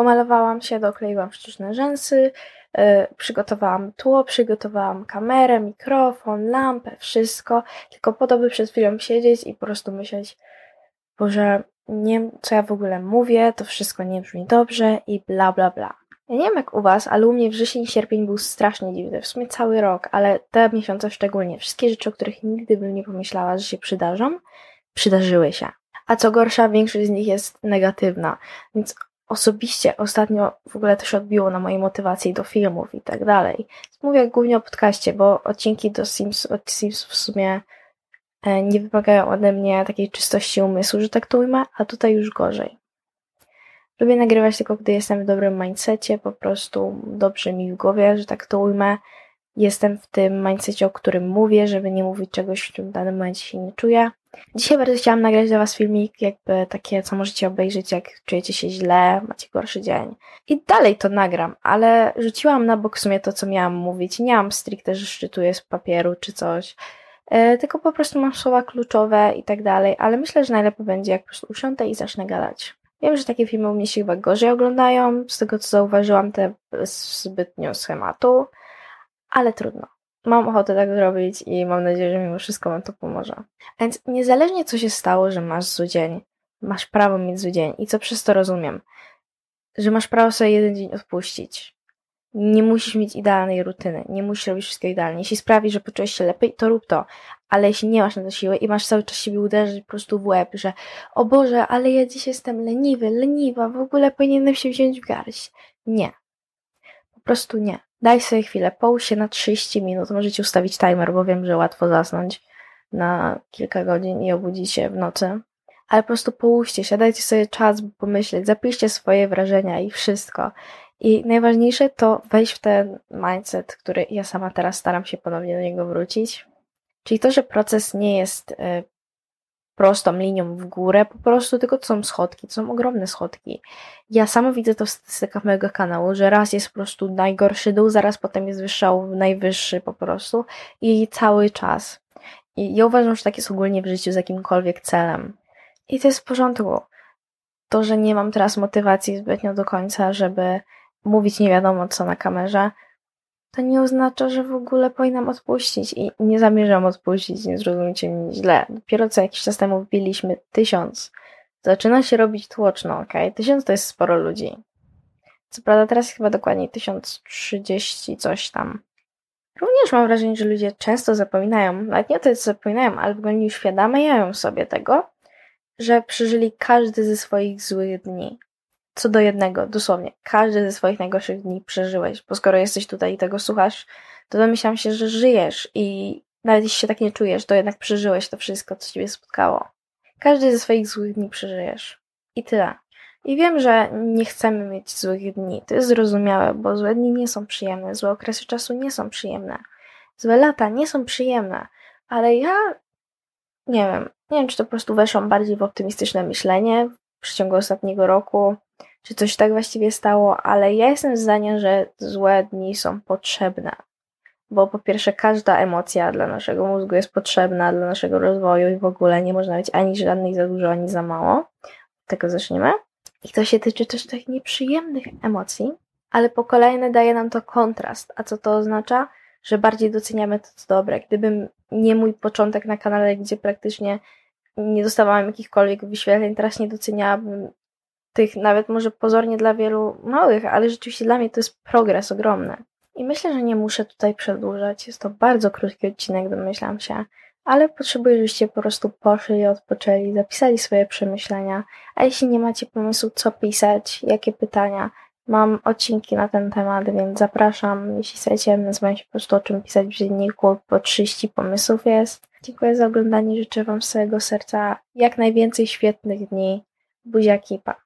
Pomalowałam się, dokleiłam sztuczne rzęsy, yy, przygotowałam tło, przygotowałam kamerę, mikrofon, lampę, wszystko, tylko po to, by przed chwilą siedzieć i po prostu myśleć, Boże, nie wiem, co ja w ogóle mówię, to wszystko nie brzmi dobrze i bla, bla, bla. Ja nie wiem jak u was, ale u mnie wrzesień sierpień był strasznie dziwny. W sumie cały rok, ale te miesiące szczególnie. Wszystkie rzeczy, o których nigdy bym nie pomyślała, że się przydarzą, przydarzyły się. A co gorsza, większość z nich jest negatywna. Więc osobiście ostatnio w ogóle to się odbiło na mojej motywacji do filmów i tak dalej. Mówię głównie o podcaście, bo odcinki do Sims, od Sims w sumie e, nie wymagają ode mnie takiej czystości umysłu, że tak to ujmę, a tutaj już gorzej. Lubię nagrywać tylko, gdy jestem w dobrym mindsetie, po prostu dobrze mi w głowie, że tak to ujmę. Jestem w tym mindsetie, o którym mówię, żeby nie mówić czegoś, w czym w danym momencie się nie czuję. Dzisiaj bardzo chciałam nagrać dla Was filmik, jakby takie, co możecie obejrzeć, jak czujecie się źle, macie gorszy dzień. I dalej to nagram, ale rzuciłam na bok w sumie to, co miałam mówić. Nie mam stricte, że szczytuję z papieru czy coś, yy, tylko po prostu mam słowa kluczowe i tak dalej, ale myślę, że najlepiej będzie, jak po prostu usiądę i zacznę gadać. Wiem, że takie filmy u mnie się chyba gorzej oglądają, z tego co zauważyłam, te zbytnio schematu, ale trudno. Mam ochotę tak zrobić i mam nadzieję, że mimo wszystko wam to pomoże. Więc niezależnie co się stało, że masz zły dzień, masz prawo mieć zły dzień i co przez to rozumiem, że masz prawo sobie jeden dzień odpuścić. Nie musisz mieć idealnej rutyny, nie musisz robić wszystkiego idealnie. Jeśli sprawi, że poczujesz się lepiej, to rób to. Ale jeśli nie masz na to siły i masz cały czas siebie uderzyć po prostu w łeb, że o Boże, ale ja dziś jestem leniwy, leniwa, w ogóle powinienem się wziąć w garść. Nie. Po prostu nie. Daj sobie chwilę, połóż się na 30 minut. Możecie ustawić timer, bo wiem, że łatwo zasnąć na kilka godzin i obudzić się w nocy. Ale po prostu połóżcie się, dajcie sobie czas, by pomyśleć, zapiszcie swoje wrażenia i wszystko. I najważniejsze to wejść w ten mindset, który ja sama teraz staram się ponownie do niego wrócić. Czyli to, że proces nie jest y, prostą linią w górę, po prostu tylko to są schodki, to są ogromne schodki. Ja sama widzę to w statystykach mojego kanału, że raz jest po prostu najgorszy dół, zaraz potem jest wyższał najwyższy po prostu i cały czas. I ja uważam, że tak jest ogólnie w życiu z jakimkolwiek celem. I to jest w porządku. To, że nie mam teraz motywacji zbytnio do końca, żeby mówić nie wiadomo co na kamerze, to nie oznacza, że w ogóle powinnam odpuścić i nie zamierzam odpuścić, nie zrozumcie mnie źle. Dopiero co jakiś czas temu wbiliśmy tysiąc. Zaczyna się robić tłoczno, ok? Tysiąc to jest sporo ludzi. Co prawda teraz chyba dokładnie tysiąc trzydzieści coś tam. Również mam wrażenie, że ludzie często zapominają, nawet nie to, co zapominają, ale w ogóle nie uświadamiają sobie tego, że przeżyli każdy ze swoich złych dni co do jednego, dosłownie. Każdy ze swoich najgorszych dni przeżyłeś, bo skoro jesteś tutaj i tego słuchasz, to domyślam się, że żyjesz i nawet jeśli się tak nie czujesz, to jednak przeżyłeś to wszystko, co ciebie spotkało. Każdy ze swoich złych dni przeżyjesz. I tyle. I wiem, że nie chcemy mieć złych dni. To jest zrozumiałe, bo złe dni nie są przyjemne, złe okresy czasu nie są przyjemne. Złe lata nie są przyjemne, ale ja nie wiem, nie wiem, czy to po prostu weszłam bardziej w optymistyczne myślenie w przeciągu ostatniego roku, czy coś tak właściwie stało, ale ja jestem zdania, że złe dni są potrzebne. Bo po pierwsze, każda emocja dla naszego mózgu jest potrzebna dla naszego rozwoju i w ogóle nie można mieć ani żadnej za dużo, ani za mało. Tego zaczniemy. I to się tyczy też tych nieprzyjemnych emocji, ale po kolejne daje nam to kontrast. A co to oznacza? Że bardziej doceniamy to, co dobre. Gdybym nie mój początek na kanale, gdzie praktycznie nie dostawałam jakichkolwiek wyświetleń, teraz nie doceniałabym tych nawet może pozornie dla wielu małych, ale rzeczywiście dla mnie to jest progres ogromny. I myślę, że nie muszę tutaj przedłużać. Jest to bardzo krótki odcinek, domyślam się, ale potrzebuję, żebyście po prostu poszli, odpoczęli, zapisali swoje przemyślenia. A jeśli nie macie pomysłu, co pisać, jakie pytania, mam odcinki na ten temat, więc zapraszam. Jeśli chcecie, nazywam się po prostu o czym pisać w dzienniku, po 30 pomysłów jest. Dziękuję za oglądanie, życzę Wam z całego serca jak najwięcej świetnych dni. Buziaki, pa!